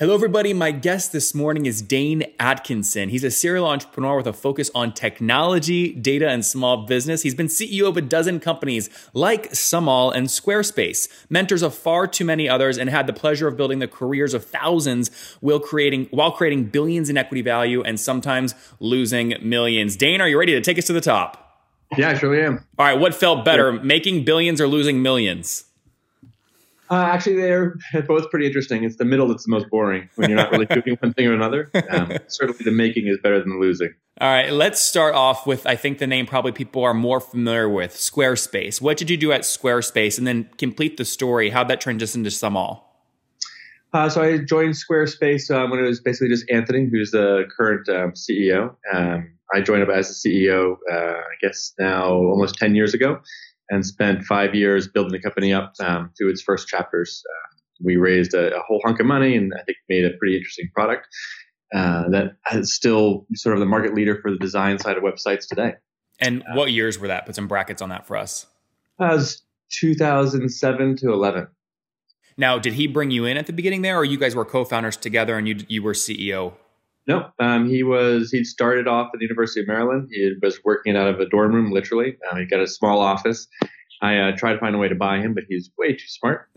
Hello, everybody. My guest this morning is Dane Atkinson. He's a serial entrepreneur with a focus on technology, data, and small business. He's been CEO of a dozen companies like SumAll and Squarespace, mentors of far too many others, and had the pleasure of building the careers of thousands while creating while creating billions in equity value and sometimes losing millions. Dane, are you ready to take us to the top? Yeah, I surely am. All right, what felt better, making billions or losing millions? Uh, actually, they're both pretty interesting. It's the middle that's the most boring when you're not really doing one thing or another. Um, certainly, the making is better than the losing. All right, let's start off with I think the name probably people are more familiar with Squarespace. What did you do at Squarespace, and then complete the story? How'd that transition to SumAll? Uh, so I joined Squarespace um, when it was basically just Anthony, who's the current um, CEO. Um, I joined up as the CEO, uh, I guess now almost 10 years ago and spent five years building the company up um, through its first chapters. Uh, we raised a, a, whole hunk of money and I think made a pretty interesting product uh, that is still sort of the market leader for the design side of websites today. And uh, what years were that? Put some brackets on that for us. That was 2007 to 11. Now, did he bring you in at the beginning there, or you guys were co-founders together and you you were CEO? No, um, he was. He started off at the University of Maryland. He was working out of a dorm room, literally. Uh, he got a small office. I uh, tried to find a way to buy him, but he's way too smart.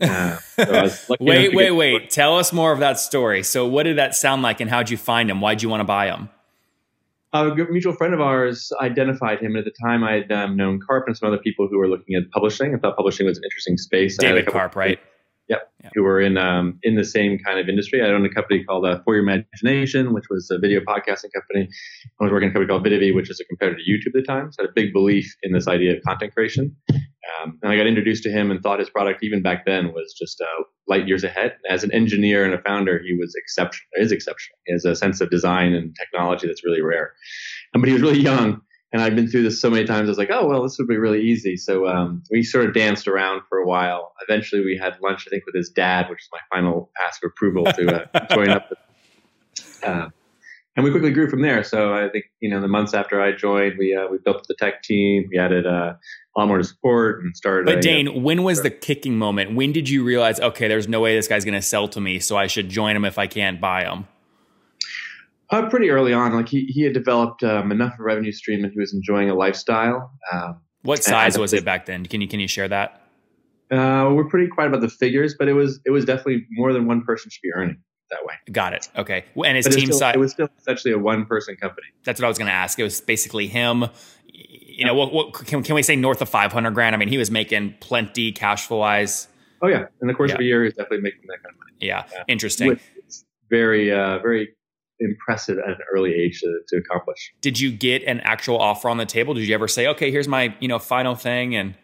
Uh, so wait, wait, wait! Tell us more of that story. So, what did that sound like, and how'd you find him? Why'd you want to buy him? A mutual friend of ours identified him. and At the time, I had um, known Karp and some other people who were looking at publishing. I thought publishing was an interesting space. David Karp, right? Yep. yep. Who were in um, in the same kind of industry. I owned a company called uh, For Your Imagination, which was a video podcasting company. I was working at a company called Vidivy, which is a competitor to YouTube at the time. So I had a big belief in this idea of content creation. Um, and I got introduced to him and thought his product, even back then, was just uh, light years ahead. As an engineer and a founder, he was exceptional. Is exceptional. He has a sense of design and technology that's really rare. Um, but he was really young and I've been through this so many times. I was like, oh well, this would be really easy. So um, we sort of danced around for a while. Eventually, we had lunch, I think, with his dad, which is my final pass of approval to uh, join up. Uh, and we quickly grew from there. So I think you know the months after I joined, we uh, we built the tech team. We added uh, a lot more support and started. But Dane, when was the kicking moment? When did you realize, okay, there's no way this guy's going to sell to me, so I should join him if I can't buy him? Uh, pretty early on, like he, he had developed um, enough of a revenue stream and he was enjoying a lifestyle. Um, what size was it back then? Can you can you share that? Uh, we're pretty quiet about the figures, but it was it was definitely more than one person should be earning that way. Got it. Okay. And his team size. It was still essentially a one person company. That's what I was going to ask. It was basically him. You know, what, what can, can we say north of five hundred grand? I mean, he was making plenty cash flow wise. Oh yeah, in the course yeah. of a year, he's definitely making that kind of money. Yeah, yeah. interesting. With very uh, very impressive at an early age to, to accomplish. Did you get an actual offer on the table? Did you ever say, okay, here's my you know final thing and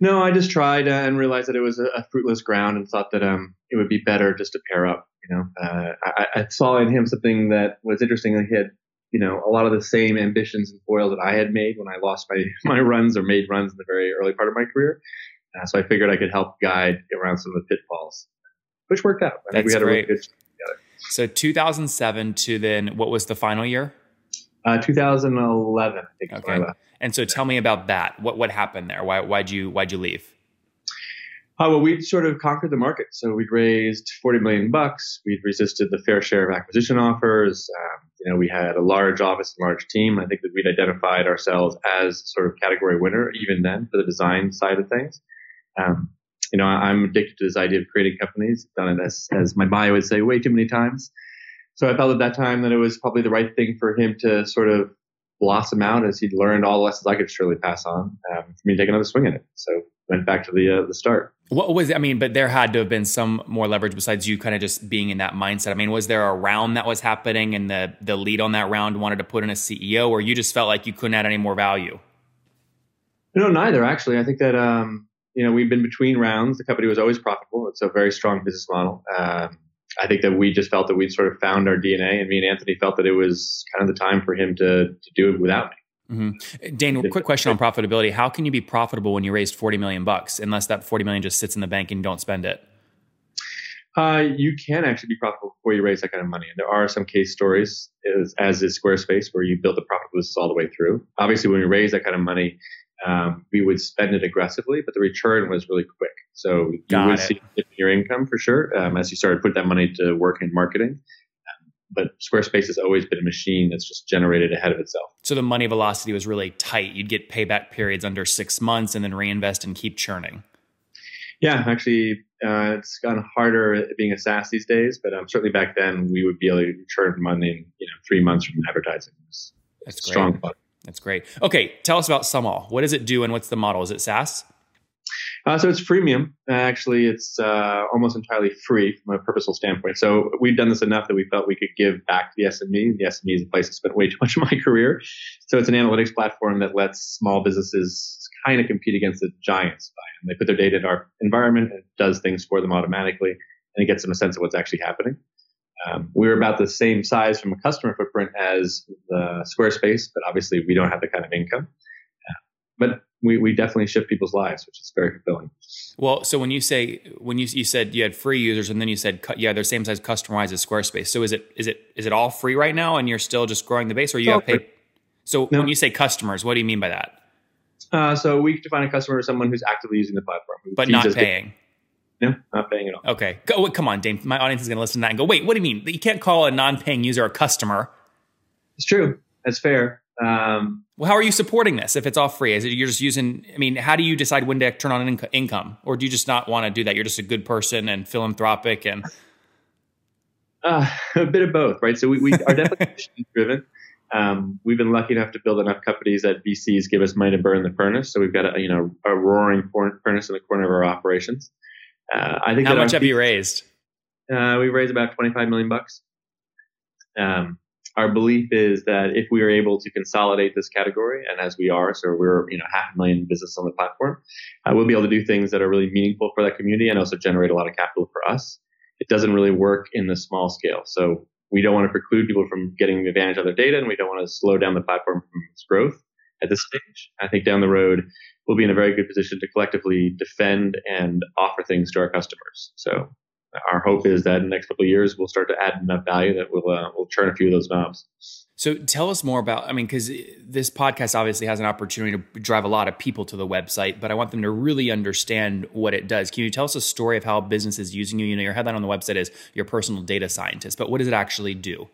no, I just tried uh, and realized that it was a, a, fruitless ground and thought that um, it would be better just to pair up. You know, uh, I, I, saw in him something that was interesting. He had, you know, a lot of the same ambitions and foils that I had made when I lost my my runs or made runs in the very early part of my career. Uh, so I figured I could help guide around some of the pitfalls, which worked out. I That's we had great. a really good so 2007 to then what was the final year? Uh, 2011, I think. Okay. And so tell me about that. What what happened there? Why why'd you why'd you leave? Uh, well, we'd sort of conquered the market. So we'd raised 40 million bucks. We'd resisted the fair share of acquisition offers. Um, you know, we had a large office and large team. I think that we'd identified ourselves as sort of category winner even then for the design side of things. Um, you know, I'm addicted to this idea of creating companies. Done it as, as my bio would say way too many times. So I felt at that time that it was probably the right thing for him to sort of blossom out as he'd learned all the lessons I could surely pass on um, for me to take another swing at it. So went back to the uh, the start. What was I mean? But there had to have been some more leverage besides you kind of just being in that mindset. I mean, was there a round that was happening, and the the lead on that round wanted to put in a CEO, or you just felt like you couldn't add any more value? No, neither. Actually, I think that um, you know we've been between rounds. The company was always profitable. It's a very strong business model. Um, I think that we just felt that we'd sort of found our DNA, and me and Anthony felt that it was kind of the time for him to to do it without me. Mm-hmm. Dane, quick question on profitability. How can you be profitable when you raised 40 million bucks unless that 40 million just sits in the bank and you don't spend it? Uh, you can actually be profitable before you raise that kind of money. And there are some case stories, as, as is Squarespace, where you build the profitable business all the way through. Obviously, when you raise that kind of money, um, we would spend it aggressively, but the return was really quick. So you Got would it. see your income for sure um, as you started putting that money to work in marketing but Squarespace has always been a machine that's just generated ahead of itself. So the money velocity was really tight. You'd get payback periods under six months and then reinvest and keep churning. Yeah, actually, uh, it's gotten harder being a SaaS these days, but um, certainly back then we would be able to churn money in you know three months from advertising. That's great. Strong. That's great. Okay, tell us about SumAll. What does it do and what's the model? Is it SaaS? Uh, so it's freemium. Uh, actually, it's uh, almost entirely free from a purposeful standpoint. So we've done this enough that we felt we could give back to the SME. The SME is a place I spent way too much of my career. So it's an analytics platform that lets small businesses kind of compete against the giants. They put their data in our environment, it does things for them automatically, and it gets them a sense of what's actually happening. Um, we're about the same size from a customer footprint as the Squarespace, but obviously we don't have the kind of income. Uh, but we, we definitely shift people's lives, which is very fulfilling. Well, so when you say when you you said you had free users and then you said yeah they're same size customized as Squarespace. So is it is it is it all free right now and you're still just growing the base or you have paid? So no. when you say customers, what do you mean by that? Uh, so we define a customer as someone who's actively using the platform, but not paying. No, not paying at all. Okay, go, come on, Dane. My audience is going to listen to that and go, "Wait, what do you mean? You can't call a non-paying user a customer?" It's true. That's fair. Um, well, how are you supporting this if it's all free? Is it you're just using? I mean, how do you decide when to turn on inc- income, or do you just not want to do that? You're just a good person and philanthropic, and uh, a bit of both, right? So we, we are definitely driven. Um, we've been lucky enough to build enough companies that VCs give us money to burn the furnace. So we've got a you know a roaring furnace in the corner of our operations. Uh, I think how much have you raised? Uh, we raised about 25 million bucks. Um, our belief is that if we are able to consolidate this category, and as we are, so we're you know half a million business on the platform, uh, we'll be able to do things that are really meaningful for that community and also generate a lot of capital for us. It doesn't really work in the small scale, so we don't want to preclude people from getting the advantage of their data, and we don't want to slow down the platform from its growth at this stage. I think down the road we'll be in a very good position to collectively defend and offer things to our customers. So our hope is that in the next couple of years we'll start to add enough value that we'll uh, we'll turn a few of those knobs. So tell us more about. I mean, because this podcast obviously has an opportunity to drive a lot of people to the website, but I want them to really understand what it does. Can you tell us a story of how business is using you? You know, your headline on the website is your personal data scientist, but what does it actually do?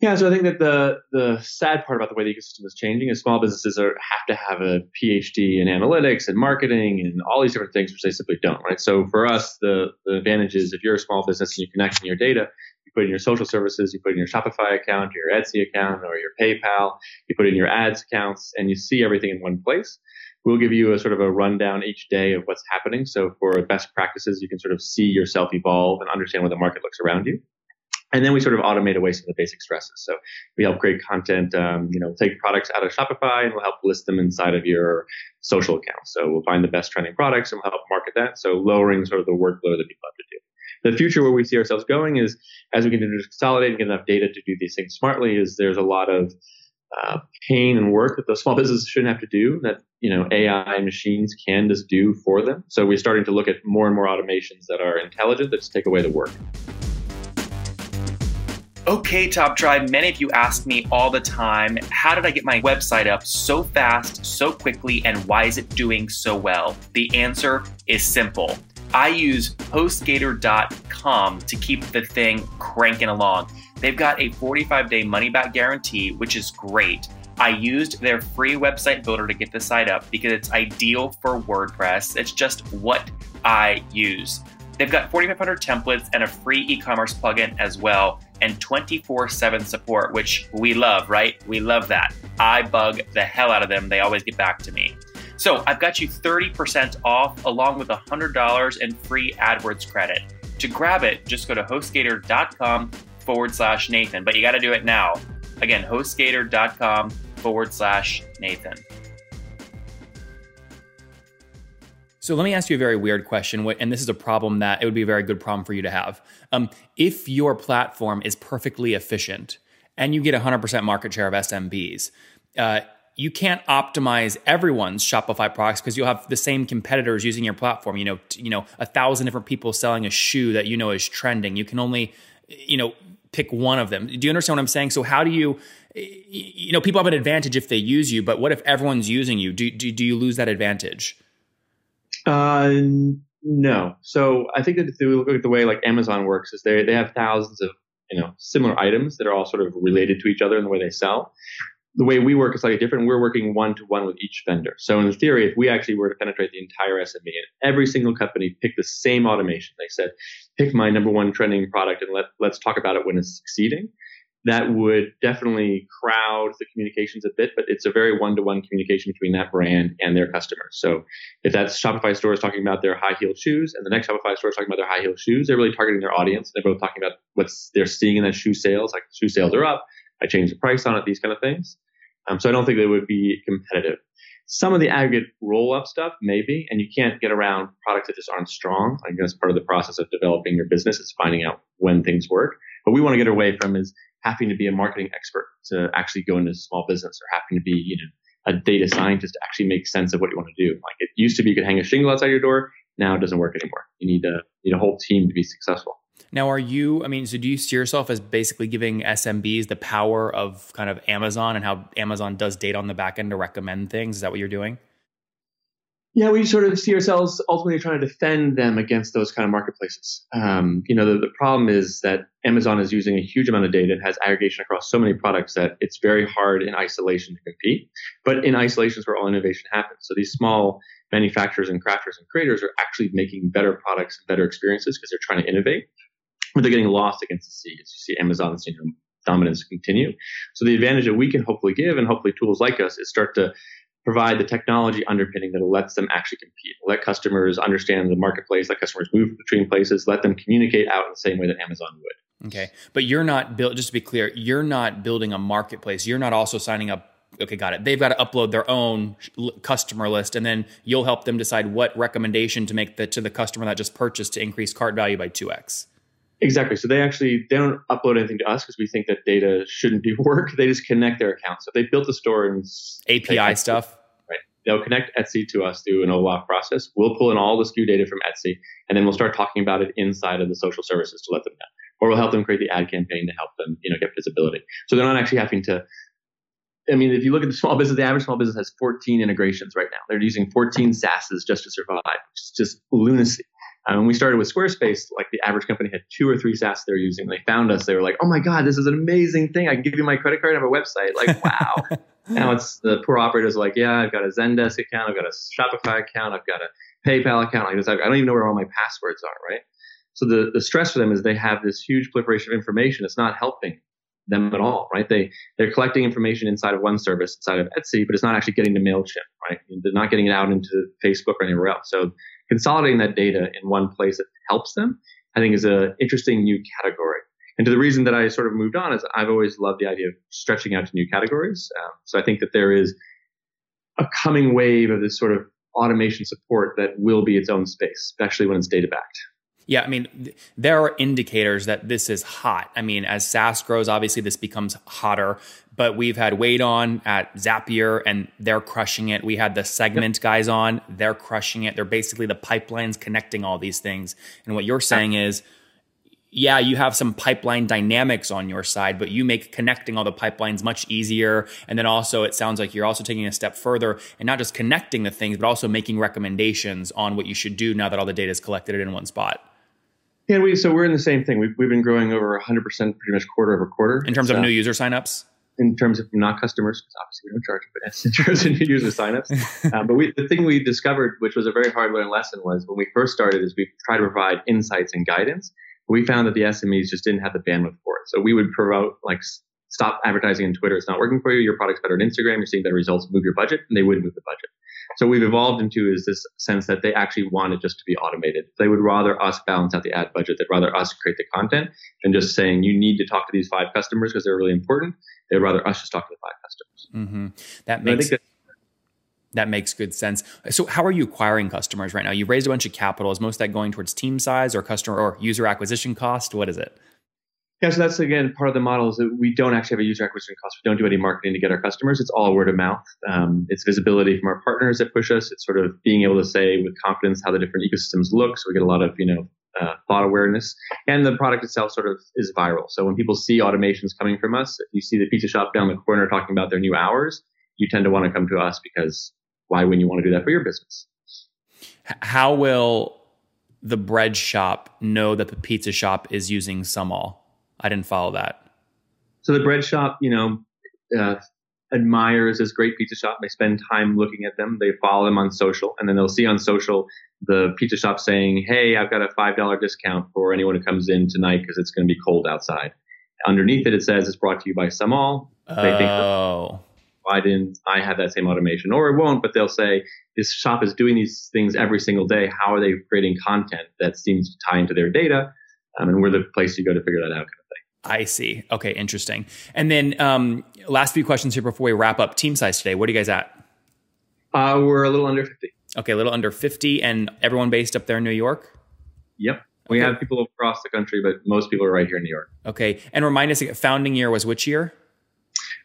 Yeah, so I think that the the sad part about the way the ecosystem is changing is small businesses are have to have a PhD in analytics and marketing and all these different things, which they simply don't, right? So for us, the the advantage is if you're a small business and you're connecting your data, you put in your social services, you put in your Shopify account, or your Etsy account, or your PayPal, you put in your ads accounts, and you see everything in one place. We'll give you a sort of a rundown each day of what's happening. So for best practices, you can sort of see yourself evolve and understand where the market looks around you. And then we sort of automate away some of the basic stresses. So we help create content, um, you know, take products out of Shopify and we'll help list them inside of your social account. So we'll find the best trending products and we'll help market that. So lowering sort of the workload that people have to do. The future where we see ourselves going is as we continue to consolidate and get enough data to do these things smartly is there's a lot of uh, pain and work that the small businesses shouldn't have to do that, you know, AI machines can just do for them. So we're starting to look at more and more automations that are intelligent that just take away the work. Okay, Top Tribe, many of you ask me all the time how did I get my website up so fast, so quickly, and why is it doing so well? The answer is simple. I use HostGator.com to keep the thing cranking along. They've got a 45 day money back guarantee, which is great. I used their free website builder to get the site up because it's ideal for WordPress. It's just what I use. They've got 4,500 templates and a free e commerce plugin as well, and 24 7 support, which we love, right? We love that. I bug the hell out of them. They always get back to me. So I've got you 30% off along with $100 in free AdWords credit. To grab it, just go to hostgator.com forward slash Nathan, but you got to do it now. Again, hostgator.com forward slash Nathan. So let me ask you a very weird question, and this is a problem that it would be a very good problem for you to have. Um, if your platform is perfectly efficient and you get 100% market share of SMBs, uh, you can't optimize everyone's Shopify products because you'll have the same competitors using your platform. You know, t- you know, a thousand different people selling a shoe that you know is trending. You can only, you know, pick one of them. Do you understand what I'm saying? So how do you, you know, people have an advantage if they use you, but what if everyone's using you? Do do, do you lose that advantage? Uh, no. So I think that if we look at the way like Amazon works, is they they have thousands of you know similar items that are all sort of related to each other in the way they sell the way we work is slightly different. We're working one to one with each vendor. So in theory, if we actually were to penetrate the entire SMB and every single company picked the same automation, they said, pick my number one trending product and let, let's talk about it when it's succeeding. That would definitely crowd the communications a bit, but it's a very one-to-one communication between that brand and their customers. So if that Shopify store is talking about their high-heeled shoes and the next Shopify store is talking about their high-heeled shoes, they're really targeting their audience. They're both talking about what's they're seeing in that shoe sales, like shoe sales are up I change the price on it, these kind of things. Um, so I don't think they would be competitive. Some of the aggregate roll up stuff, maybe, and you can't get around products that just aren't strong. I guess part of the process of developing your business is finding out when things work. But we want to get away from is having to be a marketing expert to actually go into a small business or having to be, you know, a data scientist to actually make sense of what you want to do. Like it used to be you could hang a shingle outside your door. Now it doesn't work anymore. You need a, you need a whole team to be successful. Now, are you, I mean, so do you see yourself as basically giving SMBs the power of kind of Amazon and how Amazon does data on the back end to recommend things? Is that what you're doing? Yeah, we sort of see ourselves ultimately trying to defend them against those kind of marketplaces. Um, you know, the, the problem is that Amazon is using a huge amount of data and has aggregation across so many products that it's very hard in isolation to compete. But in isolation is where all innovation happens. So these small manufacturers and crafters and creators are actually making better products and better experiences because they're trying to innovate but they're getting lost against the sea as you see Amazon's you know, dominance continue. So the advantage that we can hopefully give, and hopefully tools like us, is start to provide the technology underpinning that lets them actually compete, let customers understand the marketplace, let customers move between places, let them communicate out in the same way that Amazon would. Okay, but you're not built. Just to be clear, you're not building a marketplace. You're not also signing up. Okay, got it. They've got to upload their own customer list, and then you'll help them decide what recommendation to make the, to the customer that just purchased to increase cart value by two x. Exactly. So they actually they don't upload anything to us because we think that data shouldn't be work. They just connect their accounts. So they built the store and API stuff. Right. They'll connect Etsy to us through an OAuth process. We'll pull in all the SKU data from Etsy, and then we'll start talking about it inside of the social services to let them know. Or we'll help them create the ad campaign to help them, you know, get visibility. So they're not actually having to. I mean, if you look at the small business, the average small business has 14 integrations right now. They're using 14 SaaSes just to survive, which is just lunacy. Um, when we started with Squarespace, like the average company had two or three SaaS they're using. They found us, they were like, "Oh my god, this is an amazing thing! I can give you my credit card, I have a website." Like, wow. now it's the poor operators are like, "Yeah, I've got a Zendesk account, I've got a Shopify account, I've got a PayPal account. I, I don't even know where all my passwords are." Right. So the the stress for them is they have this huge proliferation of information. It's not helping them at all, right? They they're collecting information inside of one service, inside of Etsy, but it's not actually getting to Mailchimp, right? They're not getting it out into Facebook or anywhere else. So consolidating that data in one place that helps them, I think is an interesting new category. And to the reason that I sort of moved on is I've always loved the idea of stretching out to new categories. Um, so I think that there is a coming wave of this sort of automation support that will be its own space, especially when it's data backed. Yeah, I mean, th- there are indicators that this is hot. I mean, as SaaS grows, obviously this becomes hotter. But we've had Wade on at Zapier, and they're crushing it. We had the Segment yep. guys on; they're crushing it. They're basically the pipelines connecting all these things. And what you're saying is, yeah, you have some pipeline dynamics on your side, but you make connecting all the pipelines much easier. And then also, it sounds like you're also taking a step further and not just connecting the things, but also making recommendations on what you should do now that all the data is collected in one spot. Yeah, we so we're in the same thing. We've, we've been growing over 100 percent, pretty much quarter over quarter. In terms so, of new user signups. In terms of not customers, because obviously we don't charge, but in terms of new user signups. um, but we, the thing we discovered, which was a very hard learned lesson, was when we first started, is we tried to provide insights and guidance. We found that the SMEs just didn't have the bandwidth for it. So we would promote like stop advertising on Twitter. It's not working for you. Your product's better on Instagram. You're seeing better results. Move your budget, and they would move the budget. So we've evolved into is this sense that they actually want it just to be automated. They would rather us balance out the ad budget. They'd rather us create the content than just saying you need to talk to these five customers because they're really important. They'd rather us just talk to the five customers. Mm-hmm. That makes that, that makes good sense. So, how are you acquiring customers right now? You raised a bunch of capital. Is most of that going towards team size or customer or user acquisition cost? What is it? Yeah, so that's again part of the model is that we don't actually have a user acquisition cost. We don't do any marketing to get our customers. It's all word of mouth. Um, it's visibility from our partners that push us. It's sort of being able to say with confidence how the different ecosystems look. So we get a lot of you know uh, thought awareness, and the product itself sort of is viral. So when people see automations coming from us, if you see the pizza shop down the corner talking about their new hours, you tend to want to come to us because why wouldn't you want to do that for your business? How will the bread shop know that the pizza shop is using SumAll? I didn't follow that. So the bread shop, you know, uh, admires this great pizza shop. They spend time looking at them. They follow them on social, and then they'll see on social the pizza shop saying, "Hey, I've got a five dollar discount for anyone who comes in tonight because it's going to be cold outside." Underneath it, it says it's brought to you by SumAll. They think, oh. why didn't I have that same automation? Or it won't, but they'll say this shop is doing these things every single day. How are they creating content that seems to tie into their data? Um, and we're the place you go to figure that out. Kind of thing. I see. Okay, interesting. And then um, last few questions here before we wrap up. Team size today. What are you guys at? Uh, we're a little under 50. Okay, a little under 50. And everyone based up there in New York? Yep. We okay. have people across the country, but most people are right here in New York. Okay. And remind us, founding year was which year?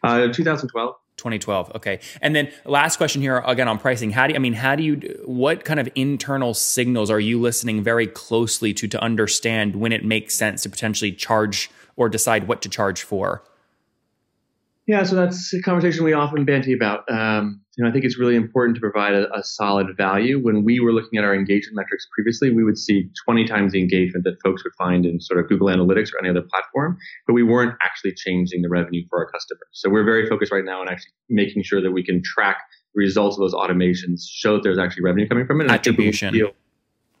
Uh, 2012. 2012. Okay. And then last question here again on pricing. How do you, I mean, how do you, what kind of internal signals are you listening very closely to to understand when it makes sense to potentially charge or decide what to charge for? Yeah, so that's a conversation we often banty about. Um, you know, I think it's really important to provide a, a, solid value. When we were looking at our engagement metrics previously, we would see 20 times the engagement that folks would find in sort of Google Analytics or any other platform, but we weren't actually changing the revenue for our customers. So we're very focused right now on actually making sure that we can track the results of those automations, show that there's actually revenue coming from it. And Attribution. Feel,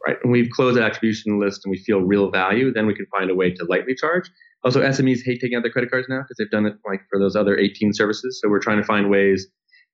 right. When we've closed that attribution list and we feel real value, then we can find a way to lightly charge. Also, SMEs hate taking out their credit cards now because they've done it like for those other 18 services. So we're trying to find ways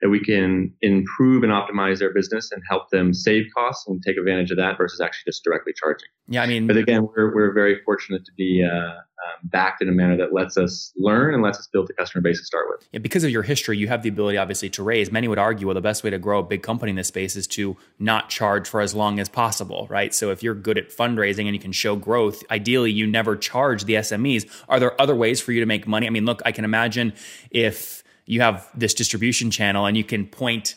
that we can improve and optimize their business and help them save costs and take advantage of that versus actually just directly charging. Yeah, I mean, but again, we're we're very fortunate to be uh, um, backed in a manner that lets us learn and lets us build the customer base to start with. Yeah, because of your history, you have the ability, obviously, to raise. Many would argue, well, the best way to grow a big company in this space is to not charge for as long as possible, right? So if you're good at fundraising and you can show growth, ideally, you never charge the SMEs. Are there other ways for you to make money? I mean, look, I can imagine if you have this distribution channel and you can point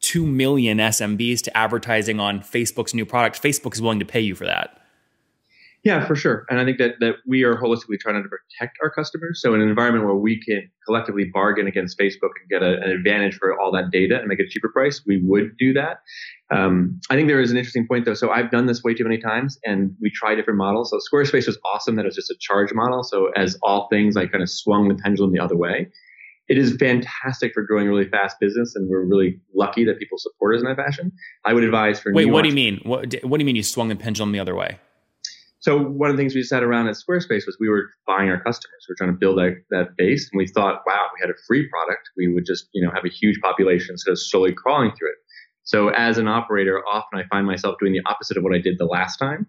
2 million SMBs to advertising on Facebook's new product, Facebook is willing to pay you for that. Yeah, for sure. And I think that, that we are holistically trying to protect our customers. So in an environment where we can collectively bargain against Facebook and get a, an advantage for all that data and make a cheaper price, we would do that. Um, I think there is an interesting point though. So I've done this way too many times and we try different models. So Squarespace was awesome that it was just a charge model. So as all things, I kind of swung the pendulum the other way it is fantastic for growing a really fast business, and we're really lucky that people support us in that fashion. I would advise for wait. what do you mean? What, what do you mean you swung the pendulum the other way? So one of the things we sat around at Squarespace was we were buying our customers. We were trying to build that, that base, and we thought, wow, if we had a free product, we would just you know have a huge population instead of slowly crawling through it. So as an operator, often I find myself doing the opposite of what I did the last time.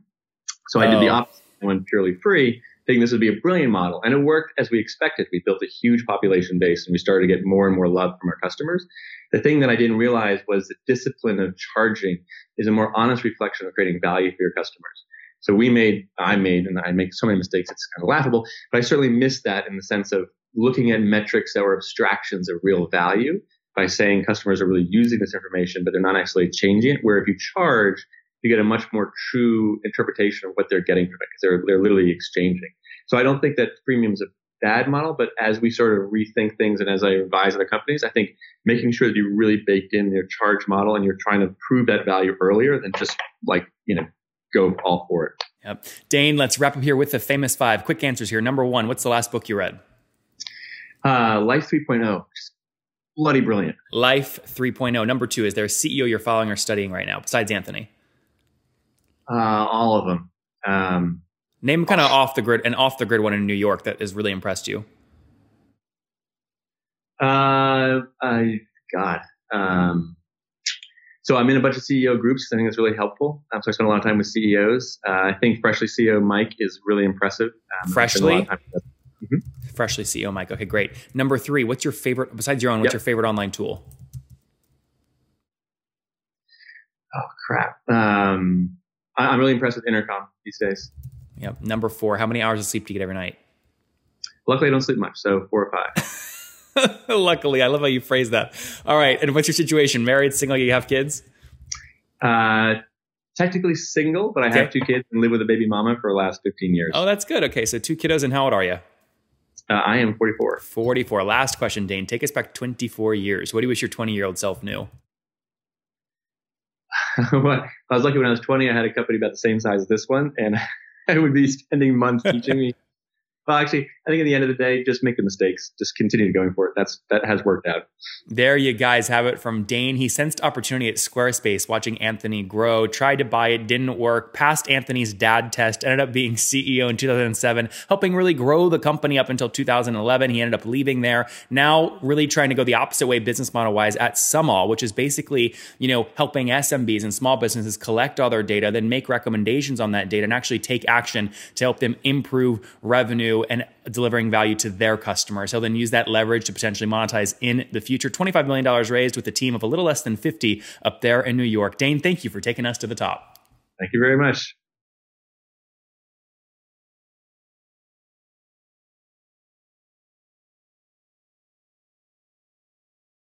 So I did the oh. opposite. I went purely free, thinking this would be a brilliant model. And it worked as we expected. We built a huge population base and we started to get more and more love from our customers. The thing that I didn't realize was the discipline of charging is a more honest reflection of creating value for your customers. So we made, I made, and I make so many mistakes, it's kind of laughable, but I certainly missed that in the sense of looking at metrics that were abstractions of real value by saying customers are really using this information, but they're not actually changing it. Where if you charge, you get a much more true interpretation of what they're getting from it because they're, they're literally exchanging. So I don't think that freemium is a bad model, but as we sort of rethink things and as I advise other companies, I think making sure that you really baked in your charge model and you're trying to prove that value earlier than just like, you know, go all for it. Yep. Dane, let's wrap up here with the famous five. Quick answers here. Number one, what's the last book you read? Uh, Life 3.0. Just bloody brilliant. Life 3.0. Number two, is there a CEO you're following or studying right now besides Anthony? Uh, all of them. Um, Name kind of off the grid and off the grid one in New York that has really impressed you. Uh, I God. Um, so I'm in a bunch of CEO groups I think it's really helpful. Um, so I spend a lot of time with CEOs. Uh, I think Freshly CEO Mike is really impressive. Um, Freshly? Mm-hmm. Freshly CEO Mike. Okay, great. Number three, what's your favorite, besides your own, what's yep. your favorite online tool? Oh, crap. Um, I, am really impressed with Intercom these days. Yep. Number four, how many hours of sleep do you get every night? Luckily, I don't sleep much, so four or five. Luckily, I love how you phrase that. All right, and what's your situation? Married, single? You have kids? Uh, technically single, but I okay. have two kids and live with a baby mama for the last 15 years. Oh, that's good. Okay, so two kiddos, and how old are you? Uh, I am 44. 44. Last question, Dane. Take us back 24 years. What do you wish your 20 year old self knew? I was lucky when I was 20, I had a company about the same size as this one, and I would be spending months teaching me. Well, actually, I think at the end of the day, just make the mistakes. Just continue going for it. That's that has worked out. There you guys have it from Dane. He sensed opportunity at Squarespace, watching Anthony grow. Tried to buy it, didn't work. Passed Anthony's dad test. Ended up being CEO in 2007, helping really grow the company up until 2011. He ended up leaving there. Now, really trying to go the opposite way, business model wise, at SumAll, which is basically you know helping SMBs and small businesses collect all their data, then make recommendations on that data, and actually take action to help them improve revenue and delivering value to their customers. He'll then use that leverage to potentially monetize in the future. $25 million raised with a team of a little less than 50 up there in New York. Dane, thank you for taking us to the top. Thank you very much.